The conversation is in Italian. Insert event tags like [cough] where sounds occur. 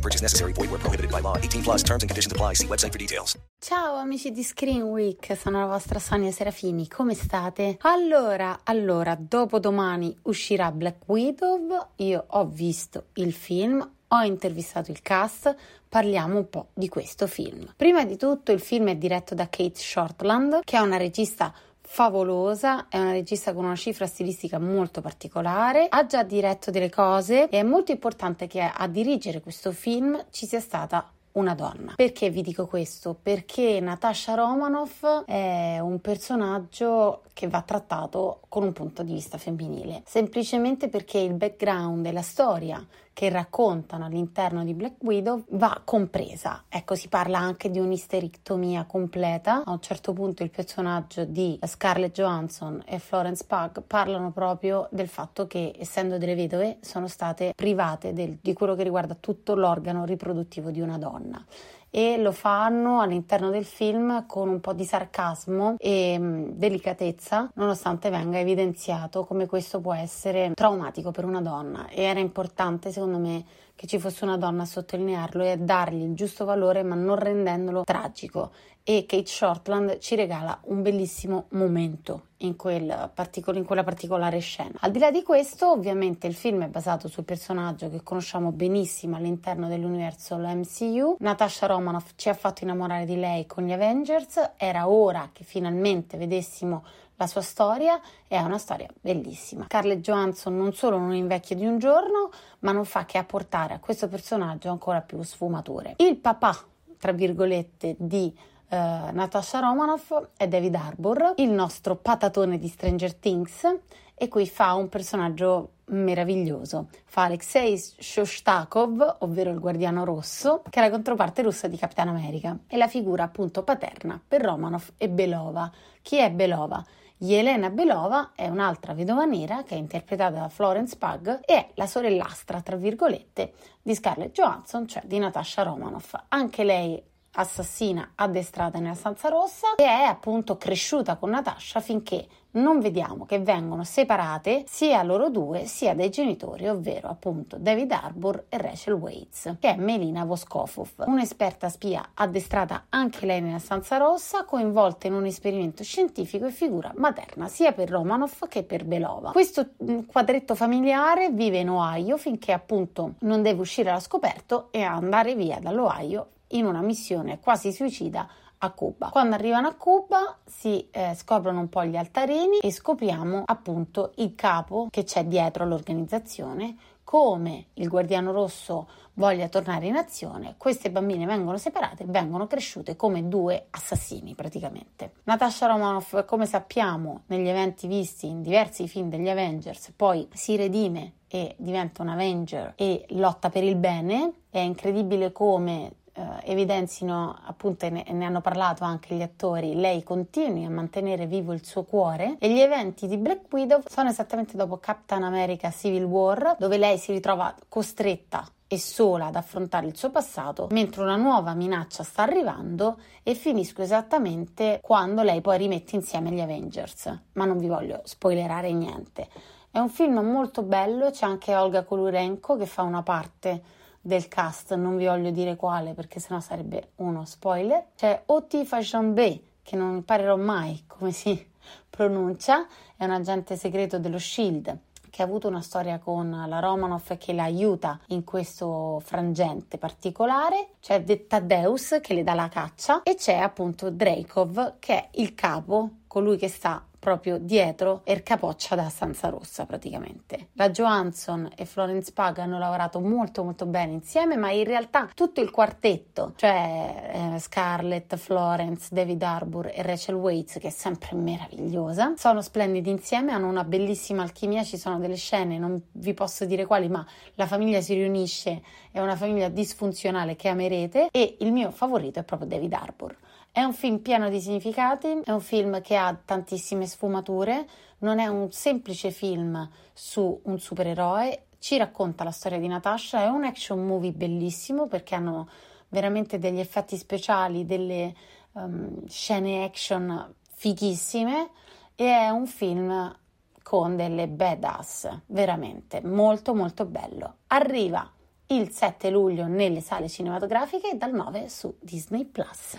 No purchase necessary. Void where prohibited by law. 18 plus terms and conditions apply. See website for details. Ciao amici di Screen Week, sono la vostra Sonia Serafini, come state? Allora, allora, dopodomani uscirà Black Widow, io ho visto il film, ho intervistato il cast, parliamo un po' di questo film. Prima di tutto il film è diretto da Kate Shortland, che è una regista favolosa, è una regista con una cifra stilistica molto particolare, ha già diretto delle cose e è molto importante che a dirigere questo film ci sia stata una donna. Perché vi dico questo? Perché Natasha Romanoff è un personaggio che va trattato con un punto di vista femminile, semplicemente perché il background e la storia che raccontano all'interno di Black Widow va compresa. Ecco, si parla anche di un'isterectomia completa. A un certo punto il personaggio di Scarlett Johansson e Florence Pugh parlano proprio del fatto che, essendo delle vedove, sono state private del, di quello che riguarda tutto l'organo riproduttivo di una donna e lo fanno all'interno del film con un po' di sarcasmo e mh, delicatezza, nonostante venga evidenziato come questo può essere traumatico per una donna. E era importante secondo me che ci fosse una donna a sottolinearlo e a dargli il giusto valore ma non rendendolo tragico e Kate Shortland ci regala un bellissimo momento in, quel particol- in quella particolare scena. Al di là di questo, ovviamente il film è basato sul personaggio che conosciamo benissimo all'interno dell'universo MCU. Natasha Romanoff ci ha fatto innamorare di lei con gli Avengers, era ora che finalmente vedessimo la sua storia è una storia bellissima. Scarlett Johansson non solo non invecchia di un giorno, ma non fa che apportare a questo personaggio ancora più sfumature. Il papà, tra virgolette, di uh, Natasha Romanoff è David Harbour, il nostro patatone di Stranger Things, e qui fa un personaggio meraviglioso. Fa Alexei Shostakov, ovvero il guardiano rosso, che è la controparte russa di Capitan America, e la figura appunto paterna per Romanov e Belova. Chi è Belova? Yelena Belova è un'altra vedova nera che è interpretata da Florence Pugh e è la sorellastra, tra virgolette, di Scarlett Johansson, cioè di Natasha Romanoff. Anche lei assassina addestrata nella stanza rossa e è appunto cresciuta con Natasha finché non vediamo che vengono separate sia loro due sia dai genitori, ovvero appunto David Harbour e Rachel Waits, che è Melina Voskofov, un'esperta spia addestrata anche lei nella stanza rossa, coinvolta in un esperimento scientifico e figura materna sia per Romanov che per Belova. Questo mm, quadretto familiare vive in Ohio finché appunto non deve uscire allo scoperto e andare via dall'Ohio in una missione quasi suicida a Cuba. Quando arrivano a Cuba si eh, scoprono un po' gli altarini e scopriamo appunto il capo che c'è dietro all'organizzazione, come il guardiano rosso voglia tornare in azione, queste bambine vengono separate e vengono cresciute come due assassini praticamente. Natasha Romanoff, come sappiamo negli eventi visti in diversi film degli Avengers, poi si redime e diventa un Avenger e lotta per il bene. È incredibile come eh, evidenzino, appunto ne, ne, hanno parlato anche gli attori, lei continui a mantenere vivo il suo cuore e gli eventi di Black Widow sono esattamente dopo Captain America Civil War, dove lei si ritrova costretta e sola ad affrontare il suo passato, mentre una nuova minaccia sta arrivando e finisco esattamente quando lei poi rimette insieme gli Avengers. Ma non vi voglio spoilerare niente. È un film molto bello, c'è anche Olga Kolurenko che fa una parte del cast, non vi voglio dire quale perché sennò sarebbe uno spoiler. C'è Oti Fashionbe, che non imparerò mai come si [laughs] pronuncia, è un agente segreto dello Shield che ha avuto una storia con la Romanoff che la aiuta in questo frangente particolare. C'è Tadeus che le dà la caccia e c'è appunto Dreykov che è il capo colui che sta proprio dietro il capoccia da stanza rossa praticamente. La Johansson e Florence Pug hanno lavorato molto molto bene insieme, ma in realtà tutto il quartetto, cioè eh, Scarlett, Florence, David Harbour e Rachel Waits, che è sempre meravigliosa, sono splendidi insieme, hanno una bellissima alchimia, ci sono delle scene, non vi posso dire quali, ma la famiglia si riunisce, è una famiglia disfunzionale che amerete e il mio favorito è proprio David Harbour. È un film pieno di significati, è un film che ha tantissime sfumature, non è un semplice film su un supereroe, ci racconta la storia di Natasha, è un action movie bellissimo perché hanno veramente degli effetti speciali, delle um, scene action fighissime e è un film con delle badass, veramente molto molto bello. Arriva il 7 luglio nelle sale cinematografiche e dal 9 su Disney Plus.